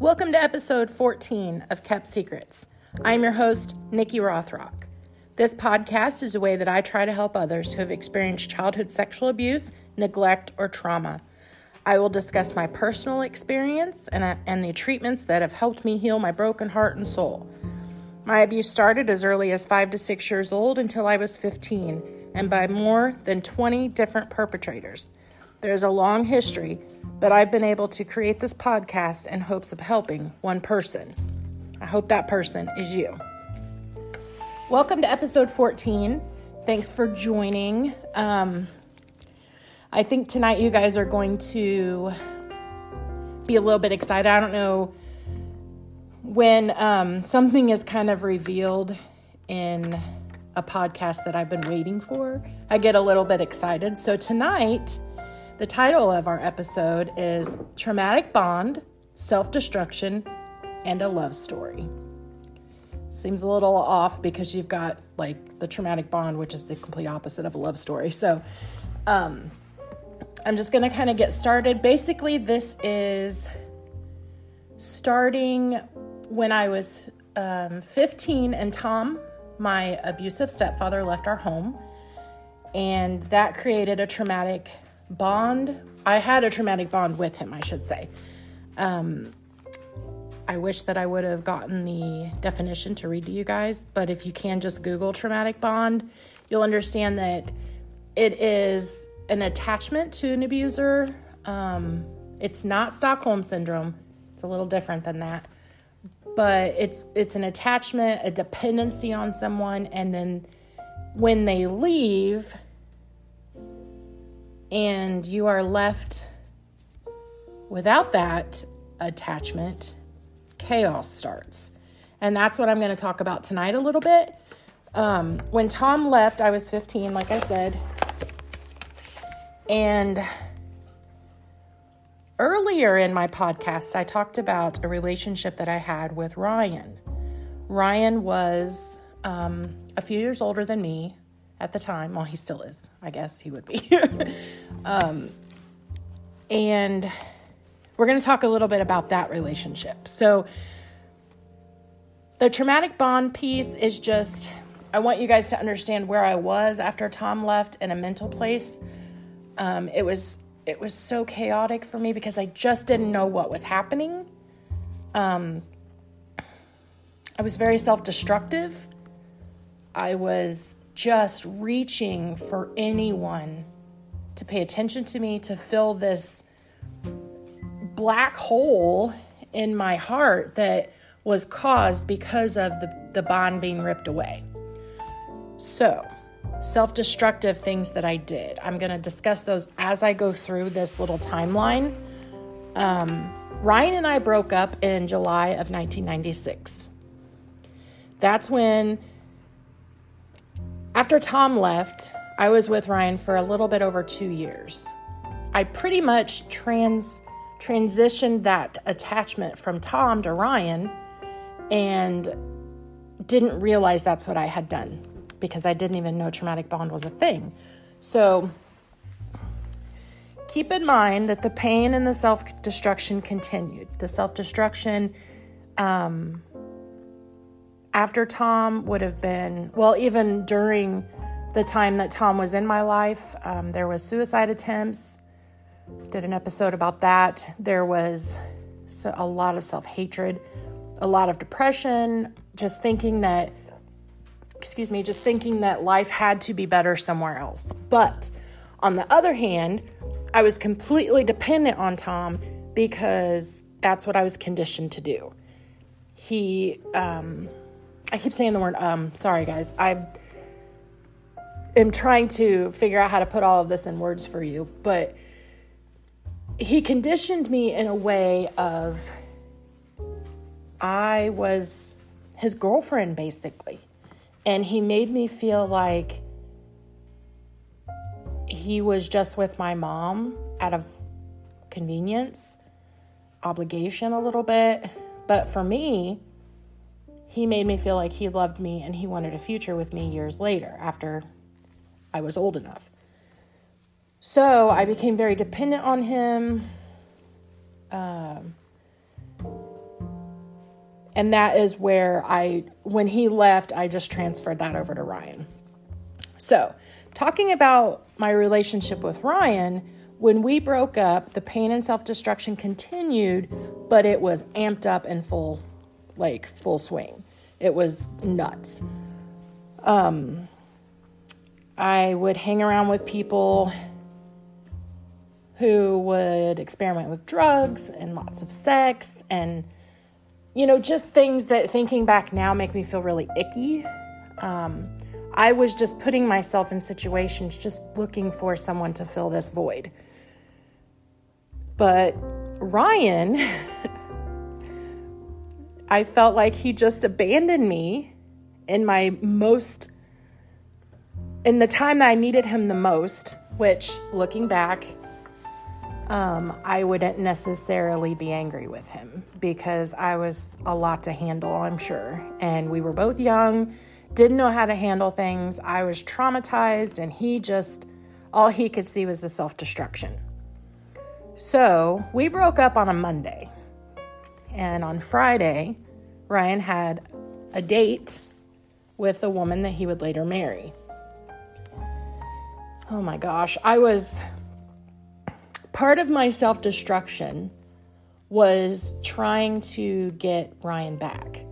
Welcome to episode 14 of Kept Secrets. I'm your host, Nikki Rothrock. This podcast is a way that I try to help others who have experienced childhood sexual abuse, neglect, or trauma. I will discuss my personal experience and, uh, and the treatments that have helped me heal my broken heart and soul. My abuse started as early as five to six years old until I was 15, and by more than 20 different perpetrators. There's a long history, but I've been able to create this podcast in hopes of helping one person. I hope that person is you. Welcome to episode 14. Thanks for joining. Um, I think tonight you guys are going to be a little bit excited. I don't know when um, something is kind of revealed in a podcast that I've been waiting for, I get a little bit excited. So tonight, the title of our episode is Traumatic Bond, Self Destruction, and a Love Story. Seems a little off because you've got like the traumatic bond, which is the complete opposite of a love story. So, um, I'm just going to kind of get started. Basically, this is starting when I was um, 15 and Tom, my abusive stepfather, left our home. And that created a traumatic bond. I had a traumatic bond with him, I should say. Um, I wish that I would have gotten the definition to read to you guys, but if you can just Google traumatic bond, you'll understand that it is an attachment to an abuser. Um, it's not Stockholm syndrome. It's a little different than that. But it's it's an attachment, a dependency on someone and then when they leave and you are left without that attachment, chaos starts. And that's what I'm going to talk about tonight a little bit. Um, when Tom left, I was 15, like I said. And earlier in my podcast, I talked about a relationship that I had with Ryan. Ryan was um, a few years older than me at the time. Well, he still is. I guess he would be. um, and we're going to talk a little bit about that relationship. So, the traumatic bond piece is just, I want you guys to understand where I was after Tom left in a mental place um, it was it was so chaotic for me because I just didn't know what was happening. Um, I was very self destructive. I was just reaching for anyone to pay attention to me, to fill this black hole in my heart that was caused because of the, the bond being ripped away. So, self destructive things that I did. I'm going to discuss those as I go through this little timeline. Um, Ryan and I broke up in July of 1996. That's when, after Tom left, I was with Ryan for a little bit over two years. I pretty much trans transitioned that attachment from Tom to Ryan and didn't realize that's what I had done because I didn't even know traumatic bond was a thing. So keep in mind that the pain and the self destruction continued. The self destruction um, after Tom would have been, well, even during the time that Tom was in my life, um, there was suicide attempts. Did an episode about that. There was a lot of self hatred, a lot of depression, just thinking that excuse me, just thinking that life had to be better somewhere else. But on the other hand, I was completely dependent on Tom because that's what I was conditioned to do. He, um, I keep saying the word um, sorry guys. I am trying to figure out how to put all of this in words for you, but he conditioned me in a way of I was his girlfriend basically. And he made me feel like he was just with my mom out of convenience, obligation a little bit. But for me, he made me feel like he loved me and he wanted a future with me years later after I was old enough. So I became very dependent on him. Um, And that is where I, when he left, I just transferred that over to Ryan. So, talking about my relationship with Ryan, when we broke up, the pain and self destruction continued, but it was amped up in full, like full swing. It was nuts. Um, I would hang around with people who would experiment with drugs and lots of sex and you know just things that thinking back now make me feel really icky um, i was just putting myself in situations just looking for someone to fill this void but ryan i felt like he just abandoned me in my most in the time that I needed him the most, which looking back, um, I wouldn't necessarily be angry with him because I was a lot to handle, I'm sure. And we were both young, didn't know how to handle things. I was traumatized, and he just, all he could see was the self destruction. So we broke up on a Monday. And on Friday, Ryan had a date with a woman that he would later marry oh my gosh, I was part of my self destruction was trying to get Ryan back.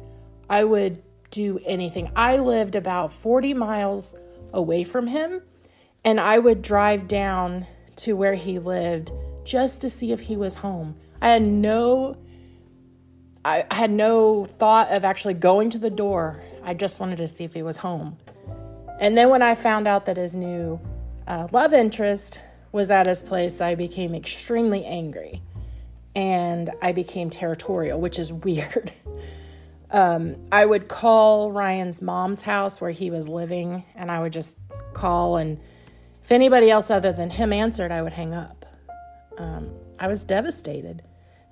I would do anything. I lived about 40 miles away from him, and I would drive down to where he lived just to see if he was home. I had no I had no thought of actually going to the door. I just wanted to see if he was home. And then when I found out that his new uh, love interest was at his place, I became extremely angry and I became territorial, which is weird. um, I would call Ryan's mom's house where he was living, and I would just call, and if anybody else other than him answered, I would hang up. Um, I was devastated,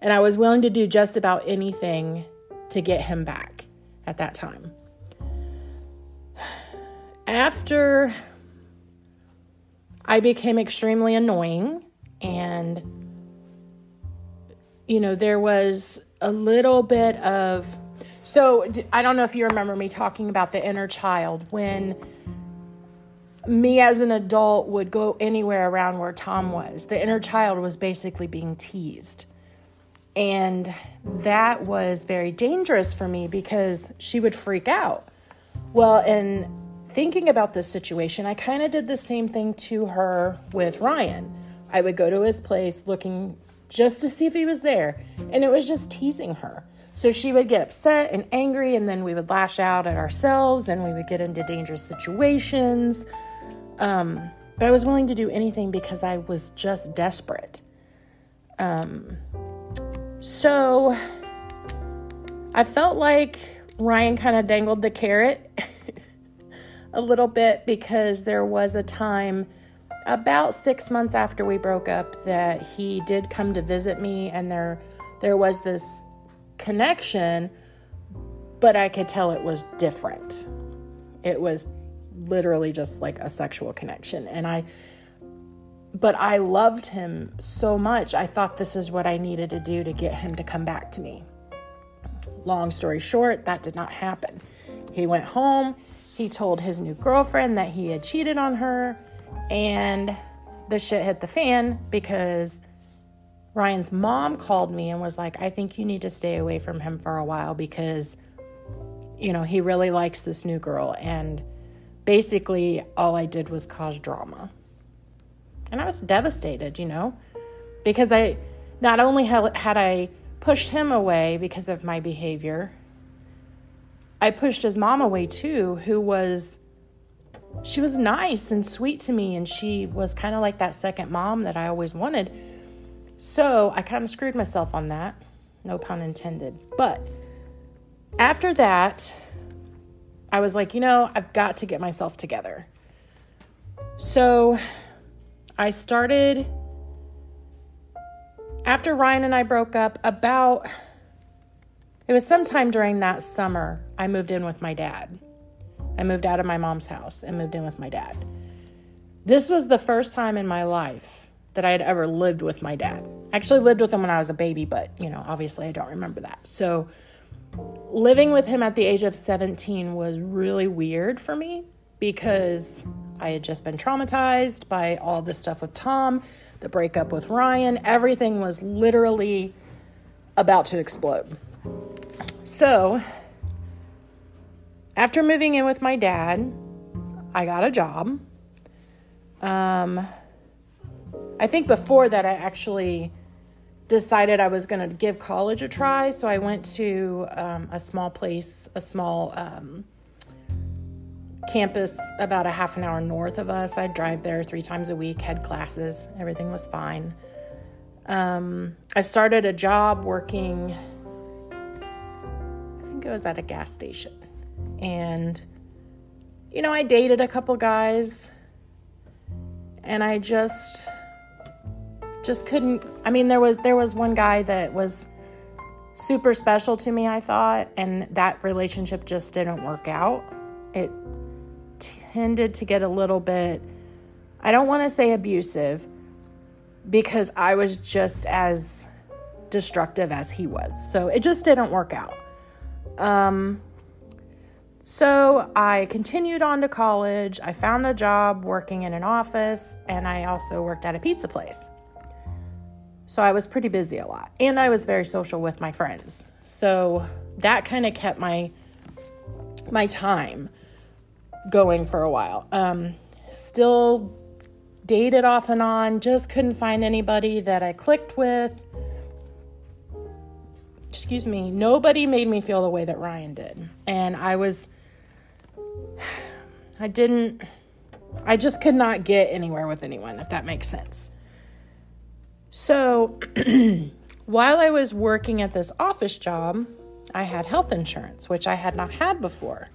and I was willing to do just about anything to get him back at that time. After I became extremely annoying and you know there was a little bit of so I don't know if you remember me talking about the inner child when me as an adult would go anywhere around where Tom was. The inner child was basically being teased. And that was very dangerous for me because she would freak out. Well, in thinking about this situation, I kind of did the same thing to her with Ryan. I would go to his place looking just to see if he was there, and it was just teasing her. So she would get upset and angry, and then we would lash out at ourselves and we would get into dangerous situations. Um, but I was willing to do anything because I was just desperate. Um, so I felt like Ryan kind of dangled the carrot a little bit because there was a time about six months after we broke up that he did come to visit me and there there was this connection but i could tell it was different. It was literally just like a sexual connection. And i but i loved him so much i thought this is what i needed to do to get him to come back to me long story short that did not happen he went home he told his new girlfriend that he had cheated on her, and the shit hit the fan because Ryan's mom called me and was like, I think you need to stay away from him for a while because, you know, he really likes this new girl. And basically, all I did was cause drama. And I was devastated, you know, because I not only had I pushed him away because of my behavior, I pushed his mom away too, who was she was nice and sweet to me and she was kind of like that second mom that I always wanted. So, I kind of screwed myself on that. No pun intended. But after that, I was like, you know, I've got to get myself together. So, I started after Ryan and I broke up about it was sometime during that summer I moved in with my dad. I moved out of my mom's house and moved in with my dad. This was the first time in my life that I had ever lived with my dad. I actually lived with him when I was a baby, but you know, obviously I don't remember that. So living with him at the age of 17 was really weird for me because I had just been traumatized by all this stuff with Tom, the breakup with Ryan. Everything was literally about to explode. So, after moving in with my dad, I got a job. Um, I think before that, I actually decided I was going to give college a try. So I went to um, a small place, a small um, campus about a half an hour north of us. I'd drive there three times a week, had classes, everything was fine. Um, I started a job working, I think it was at a gas station. And, you know, I dated a couple guys and I just just couldn't I mean there was there was one guy that was super special to me I thought and that relationship just didn't work out. It tended to get a little bit I don't want to say abusive because I was just as destructive as he was. So it just didn't work out. Um so I continued on to college. I found a job working in an office, and I also worked at a pizza place. So I was pretty busy a lot, and I was very social with my friends. So that kind of kept my my time going for a while. Um, still dated off and on, just couldn't find anybody that I clicked with excuse me, nobody made me feel the way that Ryan did. And I was I didn't, I just could not get anywhere with anyone, if that makes sense. So while I was working at this office job, I had health insurance, which I had not had before.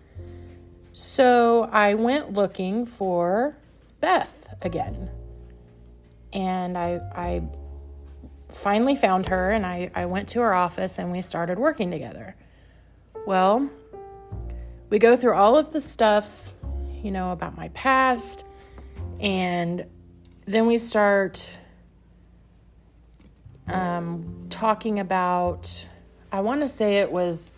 So I went looking for Beth again. And I, I finally found her and I, I went to her office and we started working together. Well, we go through all of the stuff, you know, about my past, and then we start um, talking about, I want to say it was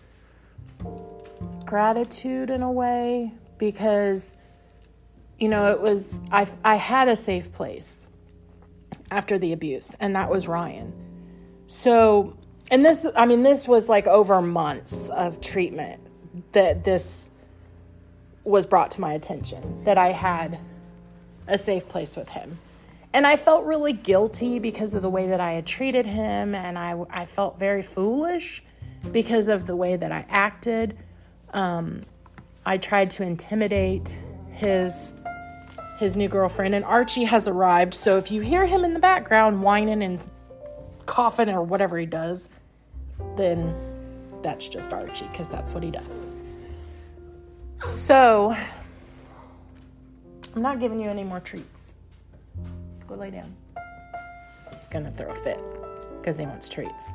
gratitude in a way, because, you know, it was, I, I had a safe place after the abuse, and that was Ryan. So, and this, I mean, this was like over months of treatment that this was brought to my attention that I had a safe place with him. And I felt really guilty because of the way that I had treated him, and I, I felt very foolish because of the way that I acted. Um, I tried to intimidate his his new girlfriend, and Archie has arrived. So if you hear him in the background whining and coughing or whatever he does, then that's just Archie because that's what he does. So, I'm not giving you any more treats. Go lay down. He's to throw a fit because he wants treats.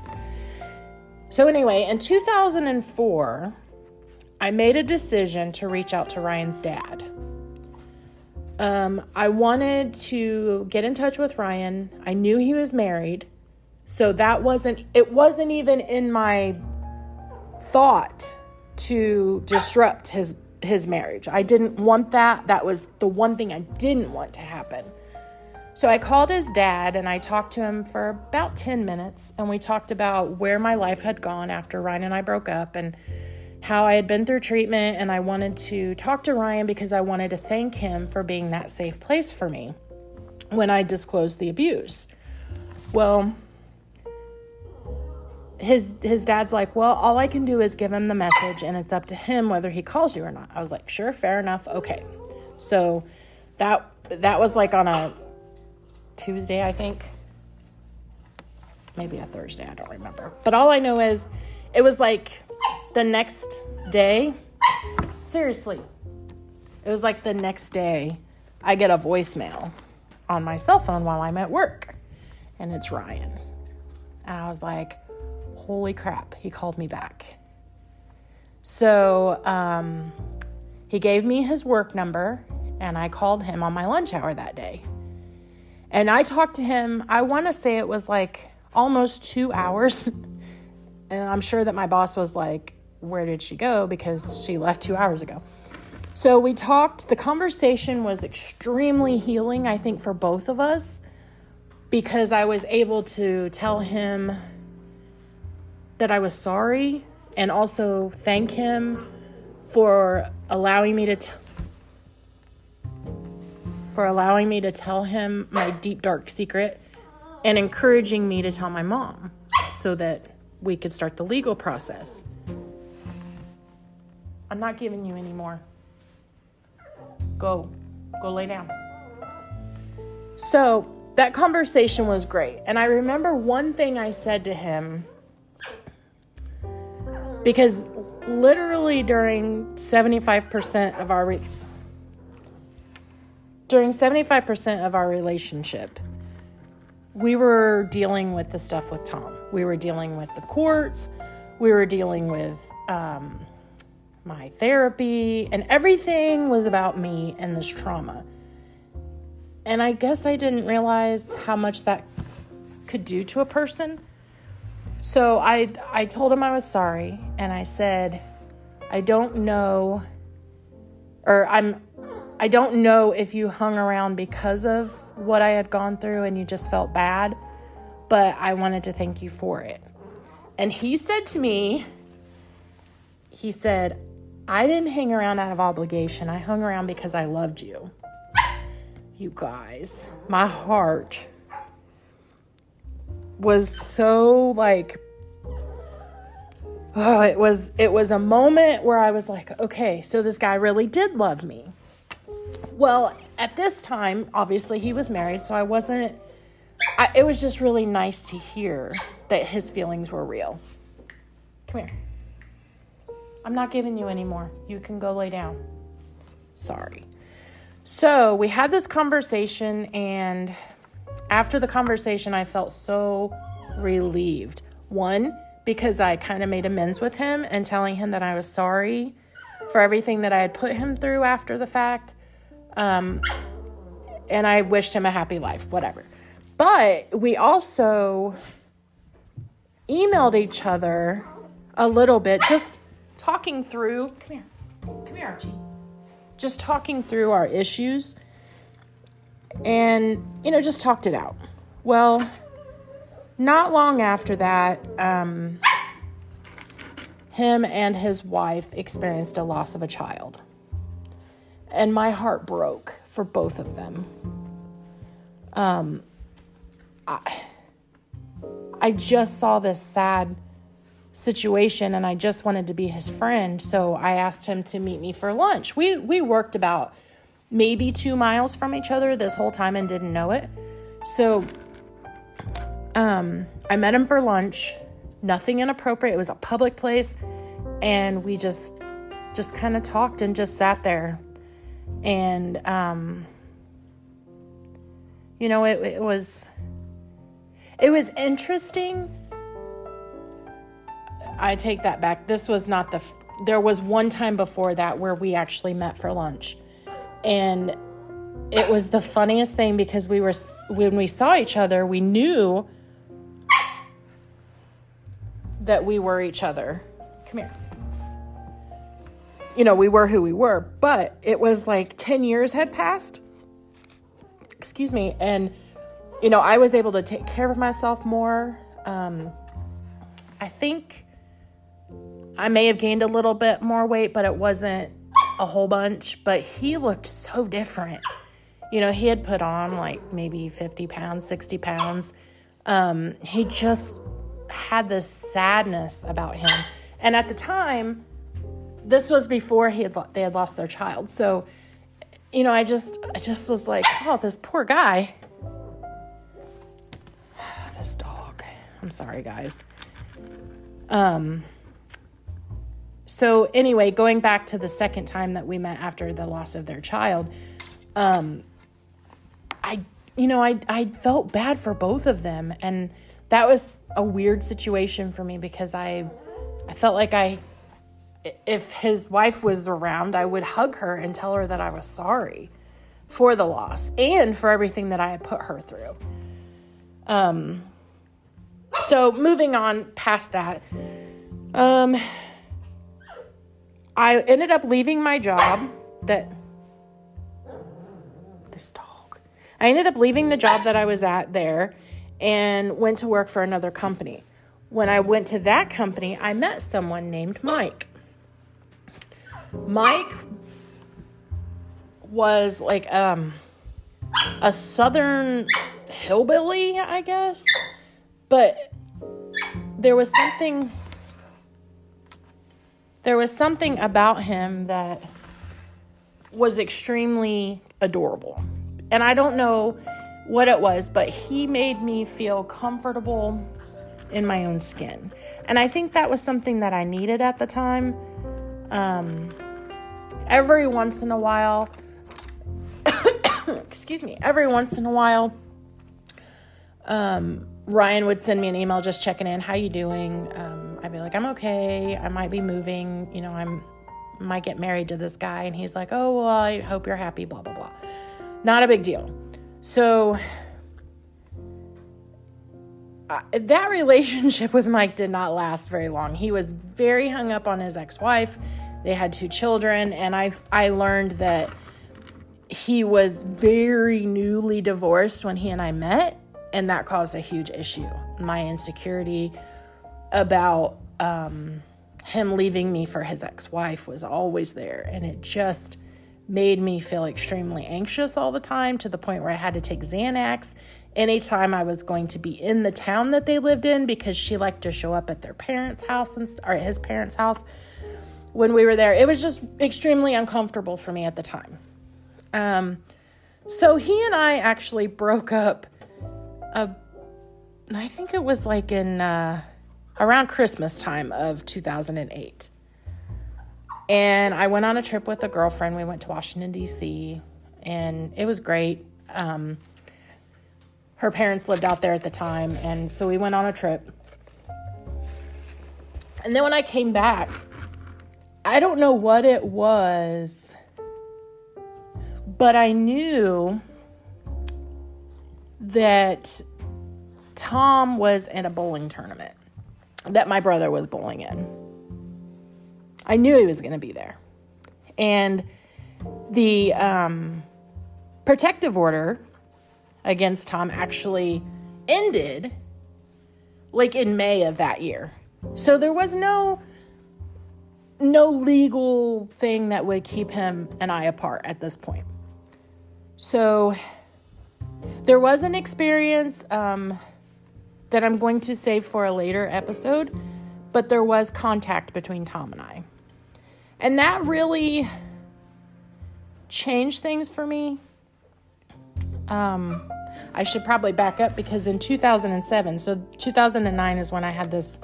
So, anyway, in 2004, I made a decision to reach out to Ryan's dad. Um, I wanted to get in touch with Ryan. I knew he was married. So that wasn't, it wasn't even in my thought to disrupt his his marriage. I didn't want that. That was the one thing I didn't want to happen. So I called his dad and I talked to him for about 10 minutes and we talked about where my life had gone after Ryan and I broke up and how I had been through treatment and I wanted to talk to Ryan because I wanted to thank him for being that safe place for me when I disclosed the abuse. Well, his his dad's like, "Well, all I can do is give him the message and it's up to him whether he calls you or not." I was like, "Sure, fair enough. Okay." So that that was like on a Tuesday, I think. Maybe a Thursday, I don't remember. But all I know is it was like the next day. Seriously. It was like the next day I get a voicemail on my cell phone while I'm at work. And it's Ryan. And I was like, holy crap, he called me back. So um, he gave me his work number, and I called him on my lunch hour that day. And I talked to him, I want to say it was like almost two hours. and I'm sure that my boss was like, where did she go? Because she left two hours ago. So we talked. The conversation was extremely healing, I think, for both of us because I was able to tell him that I was sorry and also thank him for allowing me to t- for allowing me to tell him my deep dark secret and encouraging me to tell my mom so that we could start the legal process. I'm not giving you any more. Go. Go lay down. So, that conversation was great. And I remember one thing I said to him because literally during 75% of our re- during 75% of our relationship we were dealing with the stuff with Tom. We were dealing with the courts. We were dealing with um, my therapy, and everything was about me and this trauma. And I guess I didn't realize how much that could do to a person. So I I told him I was sorry and I said I don't know or I'm I don't know if you hung around because of what I had gone through and you just felt bad, but I wanted to thank you for it. And he said to me, he said, I didn't hang around out of obligation. I hung around because I loved you. You guys, my heart was so like oh it was it was a moment where i was like okay so this guy really did love me well at this time obviously he was married so i wasn't I, it was just really nice to hear that his feelings were real come here i'm not giving you any more you can go lay down sorry so we had this conversation and after the conversation, I felt so relieved. One, because I kind of made amends with him and telling him that I was sorry for everything that I had put him through after the fact. Um, and I wished him a happy life, whatever. But we also emailed each other a little bit, just talking through. Come here. Come here, Archie. Just talking through our issues and, you know, just talked it out. Well, not long after that, um, him and his wife experienced a loss of a child. And my heart broke for both of them. Um, I, just saw this sad situation and I just wanted to be his friend. So I asked him to meet me for lunch. We, we worked about maybe two miles from each other this whole time and didn't know it. So um, I met him for lunch. Nothing inappropriate. It was a public place, and we just just kind of talked and just sat there. And um, you know, it, it was it was interesting. I take that back. This was not the. There was one time before that where we actually met for lunch and it was the funniest thing because we were when we saw each other we knew that we were each other come here you know we were who we were but it was like 10 years had passed excuse me and you know i was able to take care of myself more um, i think i may have gained a little bit more weight but it wasn't a whole bunch, but he looked so different. You know, he had put on like maybe 50 pounds, 60 pounds. Um, he just had this sadness about him. And at the time, this was before he had they had lost their child. So, you know, I just I just was like, oh, this poor guy. This dog. I'm sorry, guys. Um so anyway, going back to the second time that we met after the loss of their child, um, I you know I I felt bad for both of them, and that was a weird situation for me because I I felt like I if his wife was around, I would hug her and tell her that I was sorry for the loss and for everything that I had put her through. Um, so moving on past that, um, I ended up leaving my job that this dog. I ended up leaving the job that I was at there and went to work for another company. When I went to that company, I met someone named Mike. Mike was like um a southern hillbilly, I guess. But there was something there was something about him that was extremely adorable. And I don't know what it was, but he made me feel comfortable in my own skin. And I think that was something that I needed at the time. Um, every once in a while, excuse me, every once in a while, um, Ryan would send me an email just checking in. How you doing? Um, I'd be like, I'm okay. I might be moving. You know, I'm might get married to this guy. And he's like, oh, well, I hope you're happy, blah, blah, blah. Not a big deal. So uh, that relationship with Mike did not last very long. He was very hung up on his ex-wife. They had two children, and I I learned that he was very newly divorced when he and I met, and that caused a huge issue. My insecurity about um, him leaving me for his ex-wife was always there, and it just made me feel extremely anxious all the time to the point where I had to take Xanax anytime I was going to be in the town that they lived in because she liked to show up at their parents' house and or at his parents' house when we were there. It was just extremely uncomfortable for me at the time. Um, so he and I actually broke up. A, I think it was like in uh, around Christmas time of 2008. And I went on a trip with a girlfriend. We went to Washington, D.C., and it was great. Um, her parents lived out there at the time, and so we went on a trip. And then when I came back, I don't know what it was, but I knew that Tom was in a bowling tournament that my brother was bowling in. I knew he was going to be there. And the um, protective order against Tom actually ended like in May of that year. So there was no no legal thing that would keep him and I apart at this point. So there was an experience um, that I'm going to save for a later episode, but there was contact between Tom and I. And that really changed things for me. Um, I should probably back up because in 2007, so 2009 is when I had this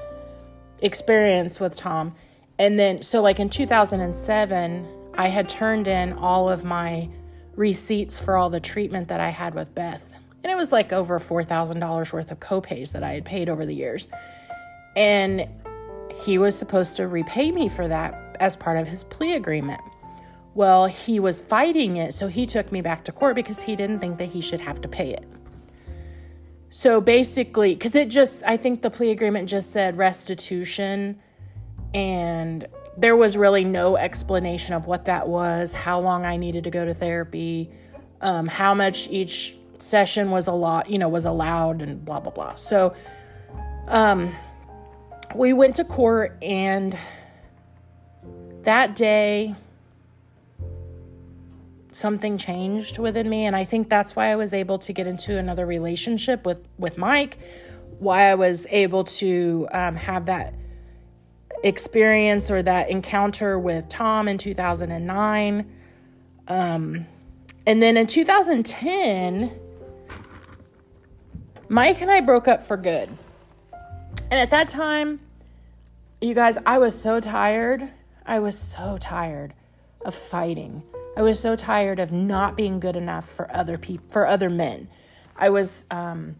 experience with Tom. And then, so like in 2007, I had turned in all of my receipts for all the treatment that I had with Beth. And it was like over $4,000 worth of copays that I had paid over the years. And he was supposed to repay me for that as part of his plea agreement. Well, he was fighting it, so he took me back to court because he didn't think that he should have to pay it. So basically, because it just, I think the plea agreement just said restitution, and there was really no explanation of what that was, how long I needed to go to therapy, um, how much each session was a lot, you know, was allowed, and blah blah blah. So, um, we went to court and that day, something changed within me. And I think that's why I was able to get into another relationship with, with Mike, why I was able to um, have that experience or that encounter with Tom in 2009. Um, and then in 2010, Mike and I broke up for good. And at that time, you guys, I was so tired I was so tired of fighting. I was so tired of not being good enough for other people, for other men. I was, um,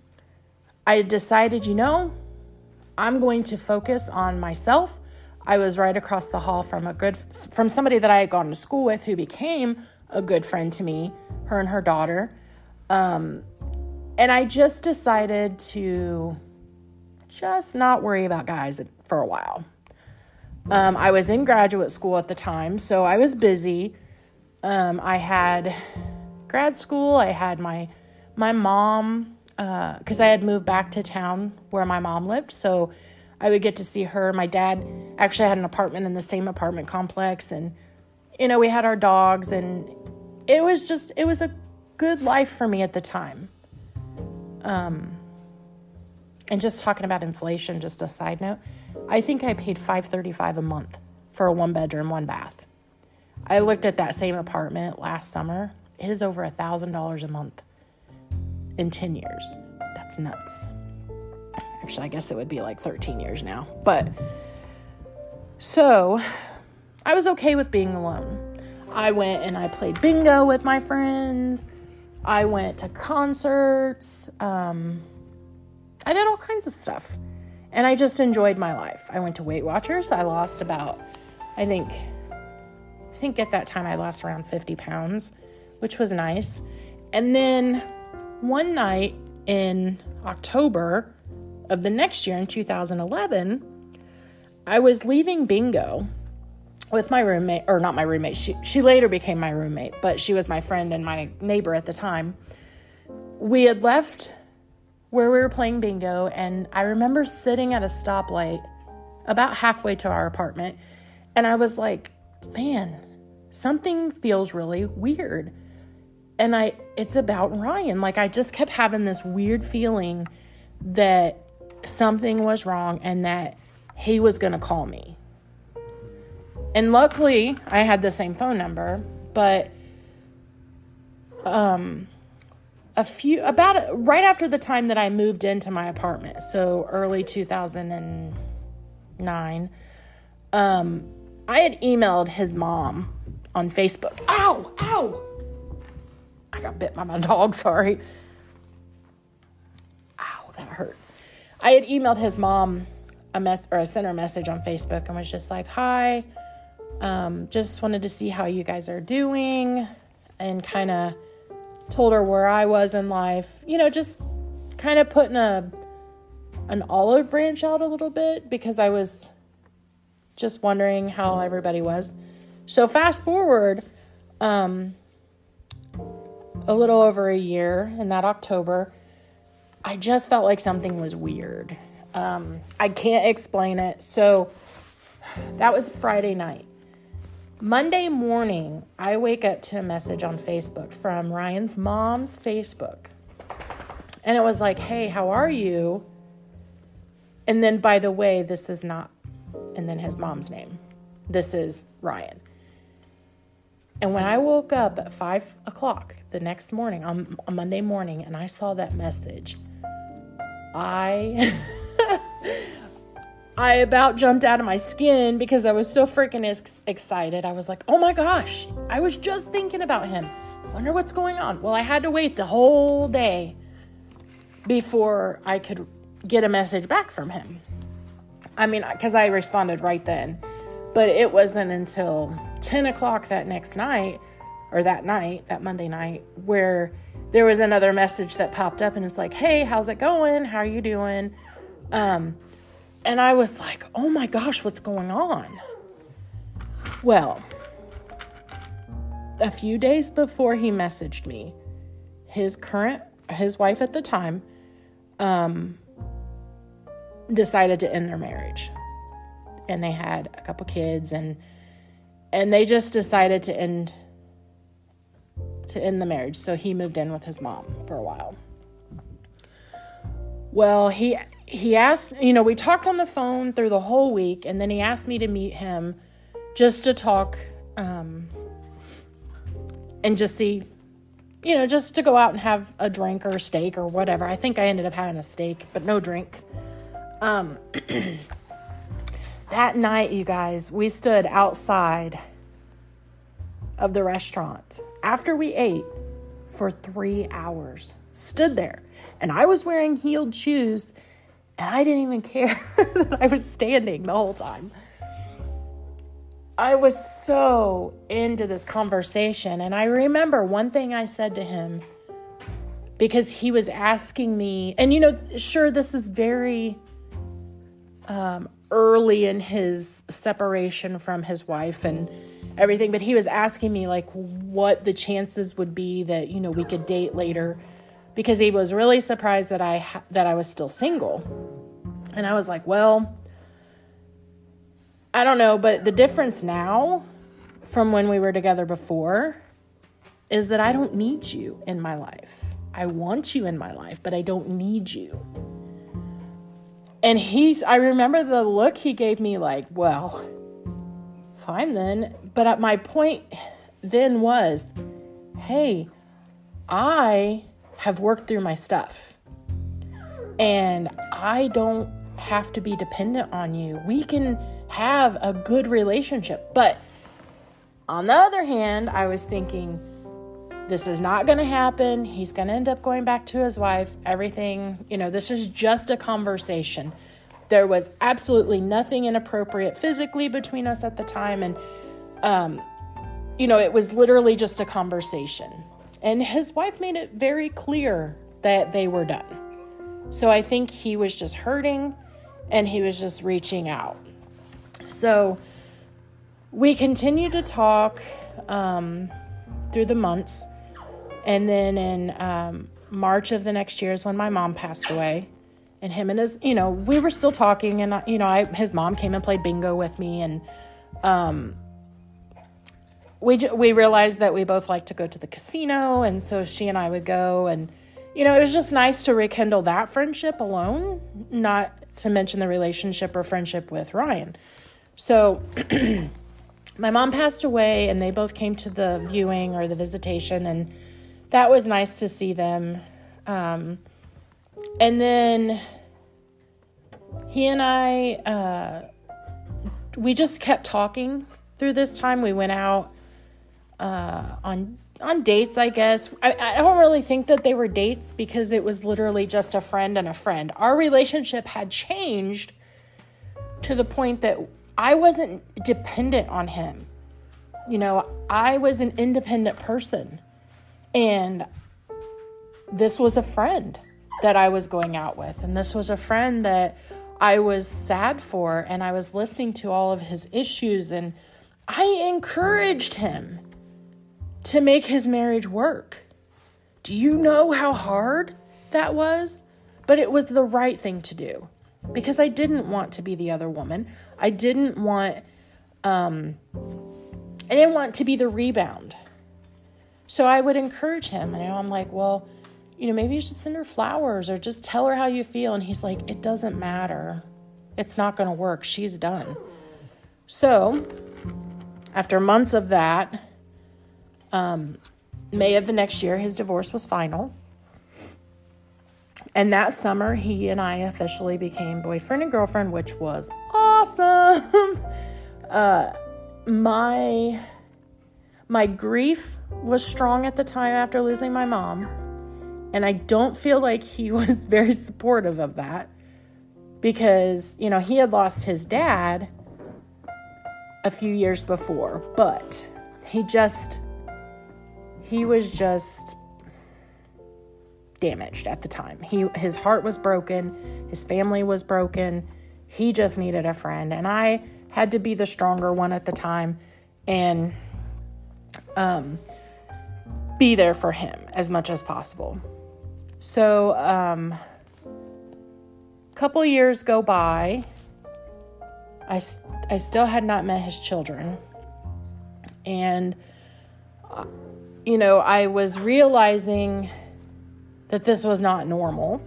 I decided, you know, I'm going to focus on myself. I was right across the hall from a good, from somebody that I had gone to school with who became a good friend to me, her and her daughter. Um, and I just decided to just not worry about guys for a while. Um, I was in graduate school at the time, so I was busy. Um, I had grad school. I had my my mom because uh, I had moved back to town where my mom lived, so I would get to see her. My dad actually had an apartment in the same apartment complex, and you know we had our dogs, and it was just it was a good life for me at the time. Um, and just talking about inflation, just a side note, I think I paid five thirty five a month for a one bedroom, one bath. I looked at that same apartment last summer. It is over a thousand dollars a month in ten years. That's nuts. Actually, I guess it would be like 13 years now. But so I was okay with being alone. I went and I played bingo with my friends. I went to concerts. Um, I did all kinds of stuff. And I just enjoyed my life. I went to Weight Watchers. I lost about, I think, I think at that time I lost around 50 pounds, which was nice. And then one night in October, of the next year in 2011, I was leaving bingo with my roommate, or not my roommate, she, she later became my roommate, but she was my friend and my neighbor at the time. We had left where we were playing bingo, and I remember sitting at a stoplight about halfway to our apartment, and I was like, man, something feels really weird. And I, it's about Ryan. Like, I just kept having this weird feeling that something was wrong and that he was going to call me. And luckily, I had the same phone number, but um a few about right after the time that I moved into my apartment, so early 2009, um I had emailed his mom on Facebook. Ow, ow. I got bit by my dog, sorry. Ow, that hurt. I had emailed his mom a mess or I sent her a message on Facebook and was just like, "Hi, um, just wanted to see how you guys are doing," and kind of told her where I was in life. You know, just kind of putting a an olive branch out a little bit because I was just wondering how everybody was. So fast forward um, a little over a year in that October, I just felt like something was weird. Um, I can't explain it. So that was Friday night. Monday morning, I wake up to a message on Facebook from Ryan's mom's Facebook. And it was like, hey, how are you? And then, by the way, this is not, and then his mom's name. This is Ryan. And when I woke up at five o'clock the next morning, on, on Monday morning, and I saw that message, I I about jumped out of my skin because I was so freaking ex- excited. I was like, "Oh my gosh, I was just thinking about him. Wonder what's going on." Well, I had to wait the whole day before I could get a message back from him. I mean, because I responded right then, but it wasn't until 10 o'clock that next night, or that night, that Monday night, where there was another message that popped up and it's like, hey, how's it going? How are you doing? Um, and I was like, oh my gosh, what's going on? Well, a few days before he messaged me, his current, his wife at the time, um, decided to end their marriage. And they had a couple kids and and they just decided to end to end the marriage. So he moved in with his mom for a while. Well, he he asked, you know, we talked on the phone through the whole week, and then he asked me to meet him just to talk um, and just see, you know, just to go out and have a drink or a steak or whatever. I think I ended up having a steak, but no drink. Um, that night, you guys, we stood outside of the restaurant after we ate for three hours. Stood there. And I was wearing heeled shoes and I didn't even care that I was standing the whole time. I was so into this conversation. And I remember one thing I said to him because he was asking me, and you know, sure, this is very, um, early in his separation from his wife and everything, but he was asking me like what the chances would be that, you know, we could date later because he was really surprised that I ha- that I was still single. And I was like, "Well, I don't know, but the difference now from when we were together before is that I don't need you in my life. I want you in my life, but I don't need you." And he's, I remember the look he gave me like, well, fine then. But at my point then was, hey, I have worked through my stuff and I don't have to be dependent on you. We can have a good relationship. But on the other hand, I was thinking, this is not going to happen. He's going to end up going back to his wife. Everything, you know, this is just a conversation. There was absolutely nothing inappropriate physically between us at the time. And, um, you know, it was literally just a conversation. And his wife made it very clear that they were done. So I think he was just hurting and he was just reaching out. So we continued to talk um, through the months. And then in um, March of the next year is when my mom passed away. And him and his, you know, we were still talking, and you know, I, his mom came and played bingo with me, and um, we we realized that we both like to go to the casino, and so she and I would go, and you know, it was just nice to rekindle that friendship alone, not to mention the relationship or friendship with Ryan. So. my mom passed away and they both came to the viewing or the visitation and that was nice to see them um, and then he and i uh, we just kept talking through this time we went out uh, on on dates i guess I, I don't really think that they were dates because it was literally just a friend and a friend our relationship had changed to the point that I wasn't dependent on him. You know, I was an independent person. And this was a friend that I was going out with. And this was a friend that I was sad for. And I was listening to all of his issues. And I encouraged him to make his marriage work. Do you know how hard that was? But it was the right thing to do because I didn't want to be the other woman. I didn't want um I didn't want to be the rebound. So I would encourage him and I'm like, "Well, you know, maybe you should send her flowers or just tell her how you feel." And he's like, "It doesn't matter. It's not going to work. She's done." So, after months of that, um May of the next year his divorce was final. And that summer, he and I officially became boyfriend and girlfriend, which was awesome. uh, my my grief was strong at the time after losing my mom, and I don't feel like he was very supportive of that because you know he had lost his dad a few years before, but he just he was just damaged at the time. He his heart was broken, his family was broken. He just needed a friend and I had to be the stronger one at the time and um be there for him as much as possible. So um couple years go by. I I still had not met his children. And uh, you know, I was realizing that this was not normal.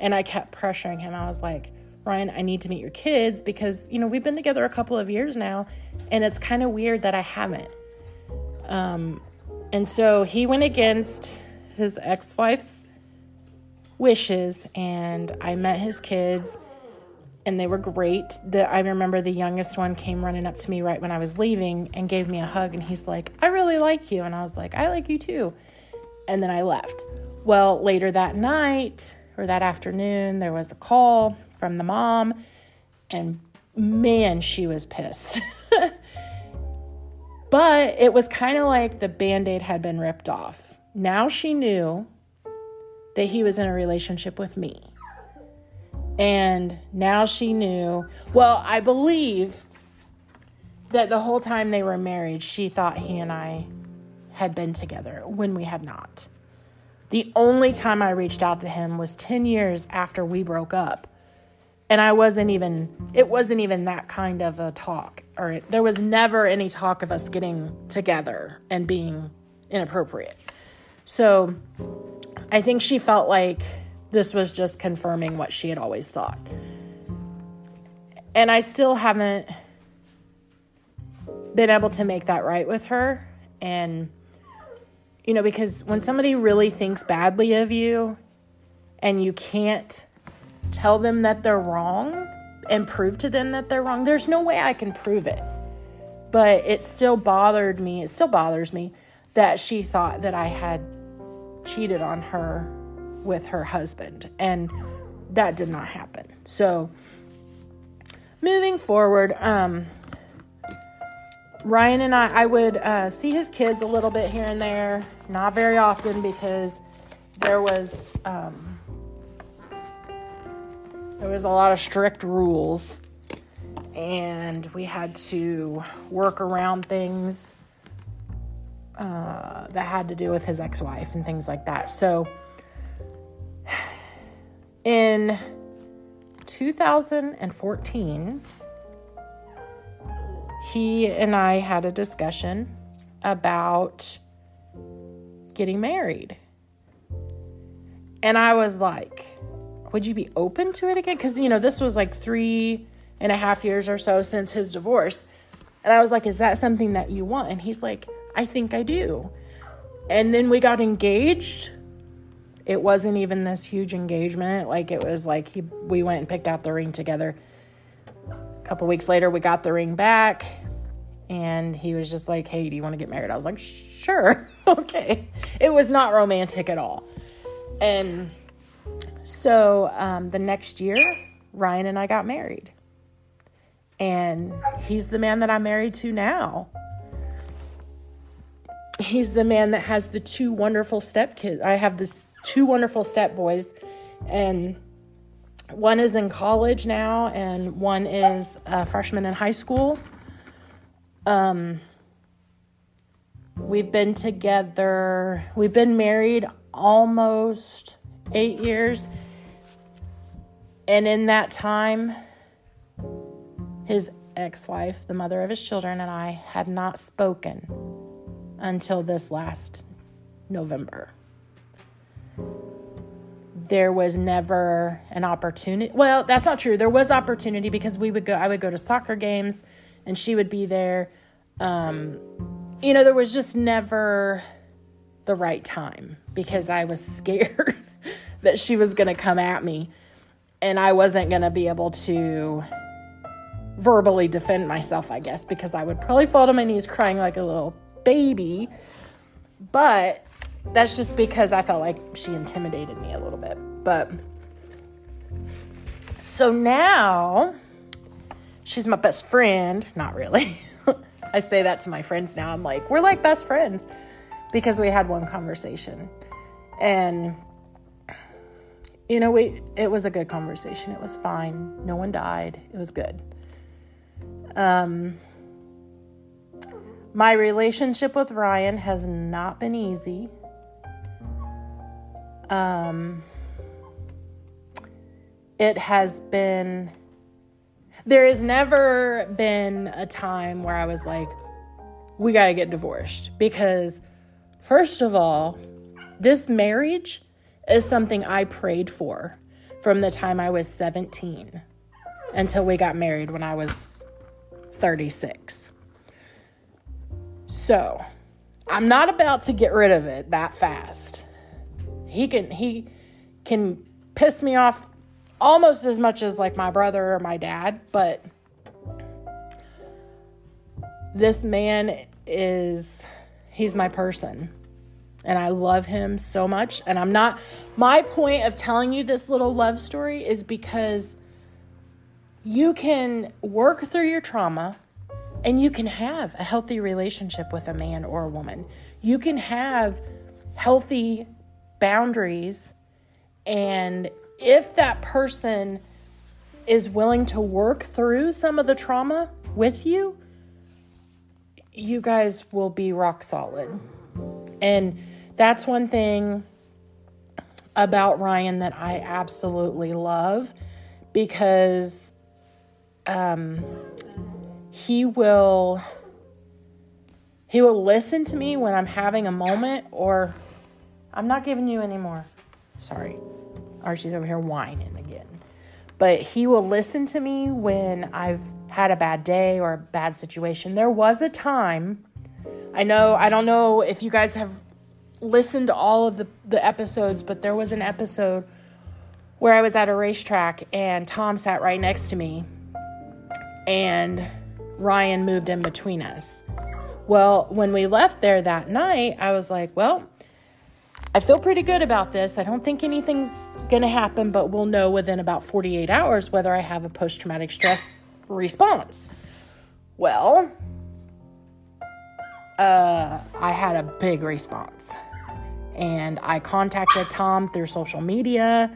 And I kept pressuring him. I was like, Ryan, I need to meet your kids because, you know, we've been together a couple of years now and it's kind of weird that I haven't. Um, and so he went against his ex wife's wishes and I met his kids and they were great. The, I remember the youngest one came running up to me right when I was leaving and gave me a hug and he's like, I really like you. And I was like, I like you too. And then I left. Well, later that night or that afternoon, there was a call from the mom, and man, she was pissed. but it was kind of like the band aid had been ripped off. Now she knew that he was in a relationship with me. And now she knew. Well, I believe that the whole time they were married, she thought he and I had been together when we had not. The only time I reached out to him was 10 years after we broke up. And I wasn't even, it wasn't even that kind of a talk. Or it, there was never any talk of us getting together and being inappropriate. So I think she felt like this was just confirming what she had always thought. And I still haven't been able to make that right with her. And, you know, because when somebody really thinks badly of you and you can't tell them that they're wrong and prove to them that they're wrong, there's no way I can prove it. But it still bothered me, it still bothers me that she thought that I had cheated on her with her husband. And that did not happen. So, moving forward, um, Ryan and I, I would uh, see his kids a little bit here and there, not very often because there was um, there was a lot of strict rules, and we had to work around things uh, that had to do with his ex-wife and things like that. So, in 2014 he and I had a discussion about getting married. And I was like, would you be open to it again? Because, you know, this was like three and a half years or so since his divorce. And I was like, is that something that you want? And he's like, I think I do. And then we got engaged. It wasn't even this huge engagement. Like, it was like he, we went and picked out the ring together. A couple weeks later, we got the ring back and he was just like, Hey, do you want to get married? I was like, Sure, okay. It was not romantic at all. And so um, the next year, Ryan and I got married. And he's the man that I'm married to now. He's the man that has the two wonderful stepkids. I have this two wonderful step boys, and one is in college now, and one is a freshman in high school. Um, we've been together, we've been married almost eight years. And in that time, his ex wife, the mother of his children, and I had not spoken until this last November. There was never an opportunity. Well, that's not true. There was opportunity because we would go, I would go to soccer games and she would be there. Um, you know, there was just never the right time because I was scared that she was going to come at me and I wasn't going to be able to verbally defend myself, I guess, because I would probably fall to my knees crying like a little baby. But that's just because I felt like she intimidated me a little bit. But so now she's my best friend. Not really. I say that to my friends now. I'm like, we're like best friends because we had one conversation. And you know, we it was a good conversation. It was fine. No one died. It was good. Um my relationship with Ryan has not been easy. Um it has been there has never been a time where I was like, we got to get divorced. Because, first of all, this marriage is something I prayed for from the time I was 17 until we got married when I was 36. So, I'm not about to get rid of it that fast. He can he can piss me off almost as much as like my brother or my dad, but this man is he's my person and I love him so much and I'm not my point of telling you this little love story is because you can work through your trauma and you can have a healthy relationship with a man or a woman. You can have healthy boundaries and if that person is willing to work through some of the trauma with you, you guys will be rock solid. And that's one thing about Ryan that I absolutely love because um, he will he will listen to me when I'm having a moment or I'm not giving you any more. Sorry. Archie's over here whining again. But he will listen to me when I've had a bad day or a bad situation. There was a time, I know, I don't know if you guys have listened to all of the, the episodes, but there was an episode where I was at a racetrack and Tom sat right next to me and Ryan moved in between us. Well, when we left there that night, I was like, well, I feel pretty good about this. I don't think anything's going to happen, but we'll know within about 48 hours whether I have a post traumatic stress response. Well, uh, I had a big response. And I contacted Tom through social media.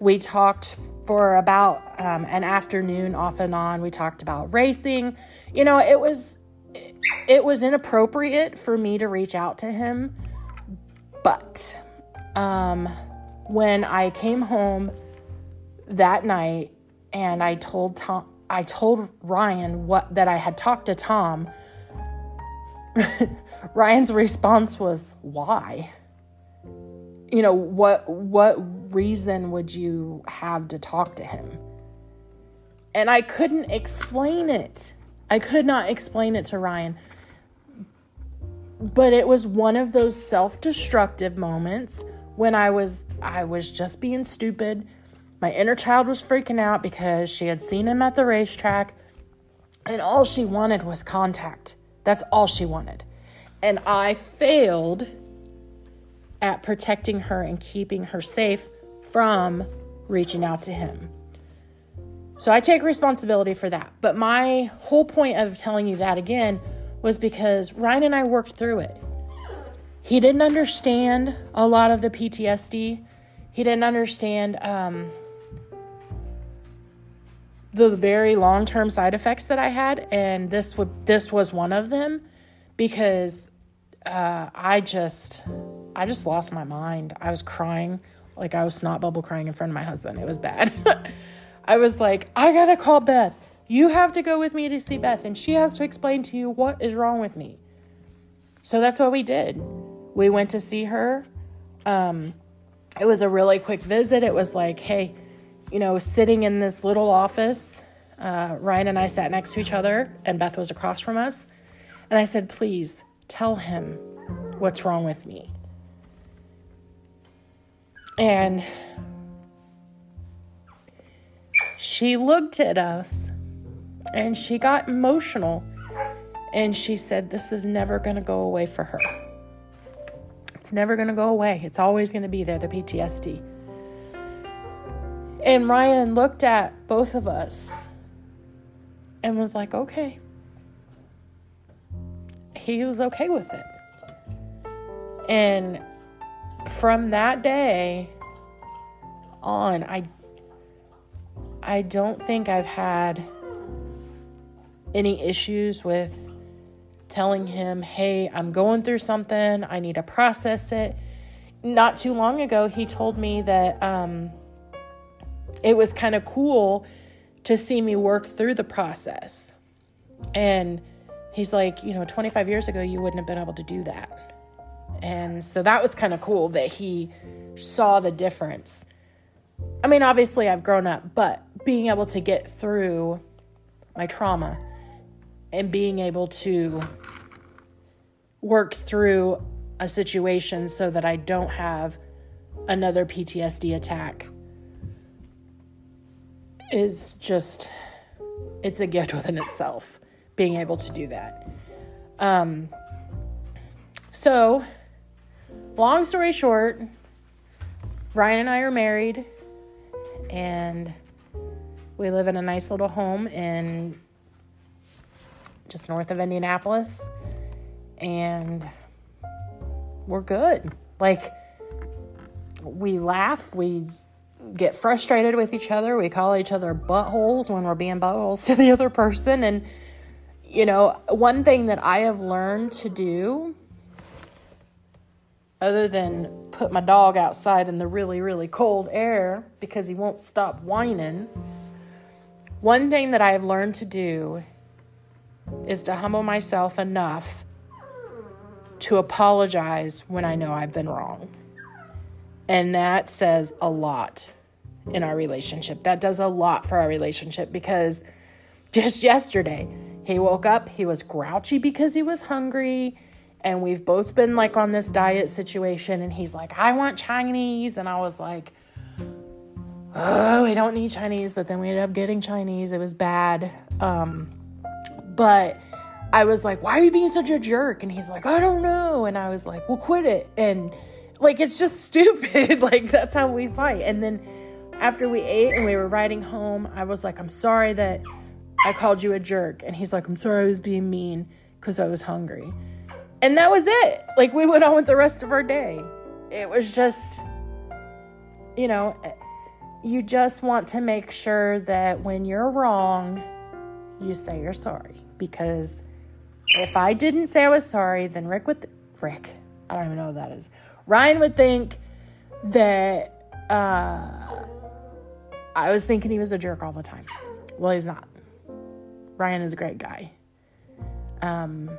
We talked for about um, an afternoon off and on. We talked about racing. You know, it was it was inappropriate for me to reach out to him, but um, when I came home that night and I told Tom, I told Ryan what that I had talked to Tom. Ryan's response was, "Why?" You know what? What reason would you have to talk to him? And I couldn't explain it. I could not explain it to Ryan. But it was one of those self-destructive moments when I was I was just being stupid. My inner child was freaking out because she had seen him at the racetrack and all she wanted was contact. That's all she wanted. And I failed at protecting her and keeping her safe from reaching out to him. So I take responsibility for that. But my whole point of telling you that again was because Ryan and I worked through it. He didn't understand a lot of the PTSD. He didn't understand um, the very long term side effects that I had, and this this was one of them because uh, I just I just lost my mind. I was crying like I was snot bubble crying in front of my husband. It was bad. I was like, I gotta call Beth. You have to go with me to see Beth, and she has to explain to you what is wrong with me. So that's what we did. We went to see her. Um, it was a really quick visit. It was like, hey, you know, sitting in this little office. Uh, Ryan and I sat next to each other, and Beth was across from us. And I said, please tell him what's wrong with me. And she looked at us and she got emotional and she said, This is never going to go away for her. It's never going to go away. It's always going to be there, the PTSD. And Ryan looked at both of us and was like, okay. He was okay with it. And from that day on, I I don't think I've had any issues with telling him, hey, I'm going through something, I need to process it. Not too long ago, he told me that um, it was kind of cool to see me work through the process. And he's like, you know, 25 years ago, you wouldn't have been able to do that. And so that was kind of cool that he saw the difference. I mean, obviously, I've grown up, but being able to get through my trauma and being able to work through a situation so that I don't have another PTSD attack is just it's a gift within itself being able to do that. Um so long story short, Ryan and I are married and we live in a nice little home in just north of Indianapolis and we're good. Like we laugh, we get frustrated with each other. We call each other buttholes when we're being buttholes to the other person. And, you know, one thing that I have learned to do, other than put my dog outside in the really, really cold air because he won't stop whining, one thing that I have learned to do is to humble myself enough to apologize when I know I've been wrong. And that says a lot in our relationship. That does a lot for our relationship because just yesterday, he woke up, he was grouchy because he was hungry. And we've both been like on this diet situation. And he's like, I want Chinese. And I was like, oh, we don't need Chinese. But then we ended up getting Chinese. It was bad. Um, but I was like, why are you being such a jerk? And he's like, I don't know. And I was like, well, quit it. And like, it's just stupid. like, that's how we fight. And then after we ate and we were riding home, I was like, I'm sorry that I called you a jerk. And he's like, I'm sorry I was being mean because I was hungry. And that was it. Like, we went on with the rest of our day. It was just, you know, you just want to make sure that when you're wrong, you say you're sorry. Because if I didn't say I was sorry, then Rick would, th- Rick, I don't even know what that is. Ryan would think that uh, I was thinking he was a jerk all the time. Well, he's not. Ryan is a great guy. Um,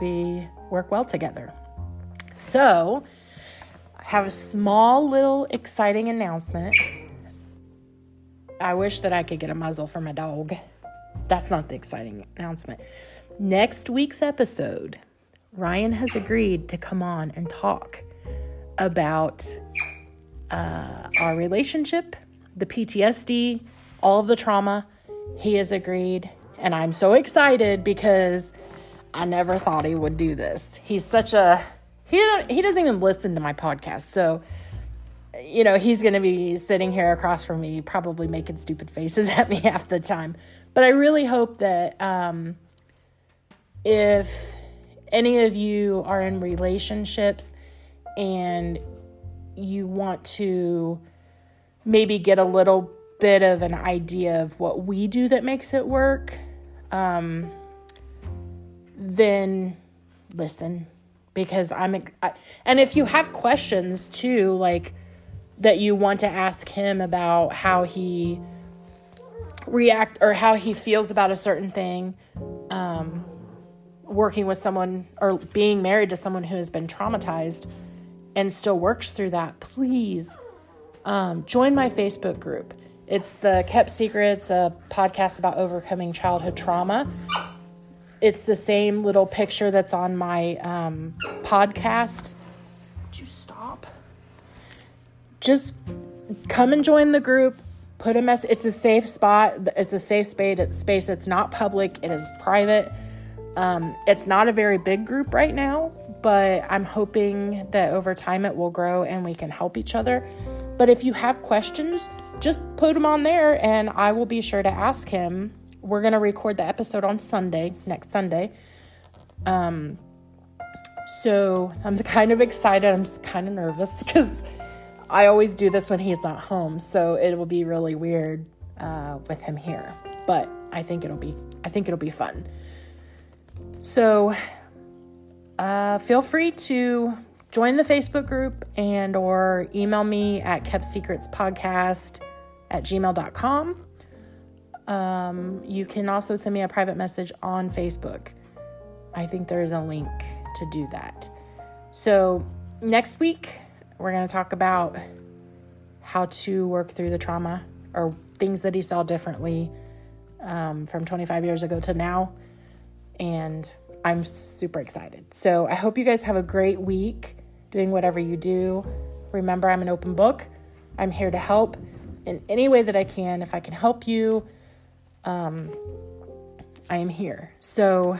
we work well together. So, I have a small little exciting announcement. I wish that I could get a muzzle for my dog. That's not the exciting announcement. Next week's episode, Ryan has agreed to come on and talk about uh, our relationship, the PTSD, all of the trauma. He has agreed, and I'm so excited because I never thought he would do this. He's such a he he doesn't even listen to my podcast, so you know he's going to be sitting here across from me, probably making stupid faces at me half the time. But I really hope that um, if any of you are in relationships and you want to maybe get a little bit of an idea of what we do that makes it work, um, then listen. Because I'm I, and if you have questions too like that you want to ask him about how he react or how he feels about a certain thing um, working with someone or being married to someone who has been traumatized and still works through that, please um, join my Facebook group. It's the Kept Secrets, a podcast about overcoming childhood trauma. It's the same little picture that's on my um, podcast. Would you stop? Just come and join the group. Put a mess. It's a safe spot. It's a safe space. Space. It's not public. It is private um, it's not a very big group right now, but I'm hoping that over time it will grow and we can help each other. But if you have questions, just put them on there and I will be sure to ask him. We're to record the episode on Sunday, next Sunday. Um, so I'm kind of excited. I'm just kind of nervous because I always do this when he's not home. So it will be really weird uh, with him here. But I think it'll be I think it'll be fun. So uh, feel free to join the Facebook group and or email me at kept secrets podcast at gmail.com. Um, you can also send me a private message on Facebook. I think there is a link to do that. So next week, we're going to talk about how to work through the trauma or things that he saw differently um, from 25 years ago to now and I'm super excited. So I hope you guys have a great week doing whatever you do. Remember, I'm an open book. I'm here to help in any way that I can. If I can help you, um, I am here. So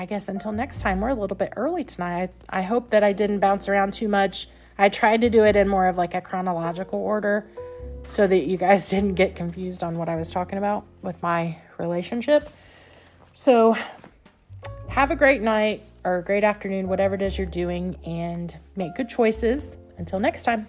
I guess until next time, we're a little bit early tonight. I, hope that I didn't bounce around too much. I tried to do it in more of like a chronological order so that you guys didn't get confused on what I was talking about with my relationship. So, have a great night or a great afternoon, whatever it is you're doing, and make good choices. Until next time.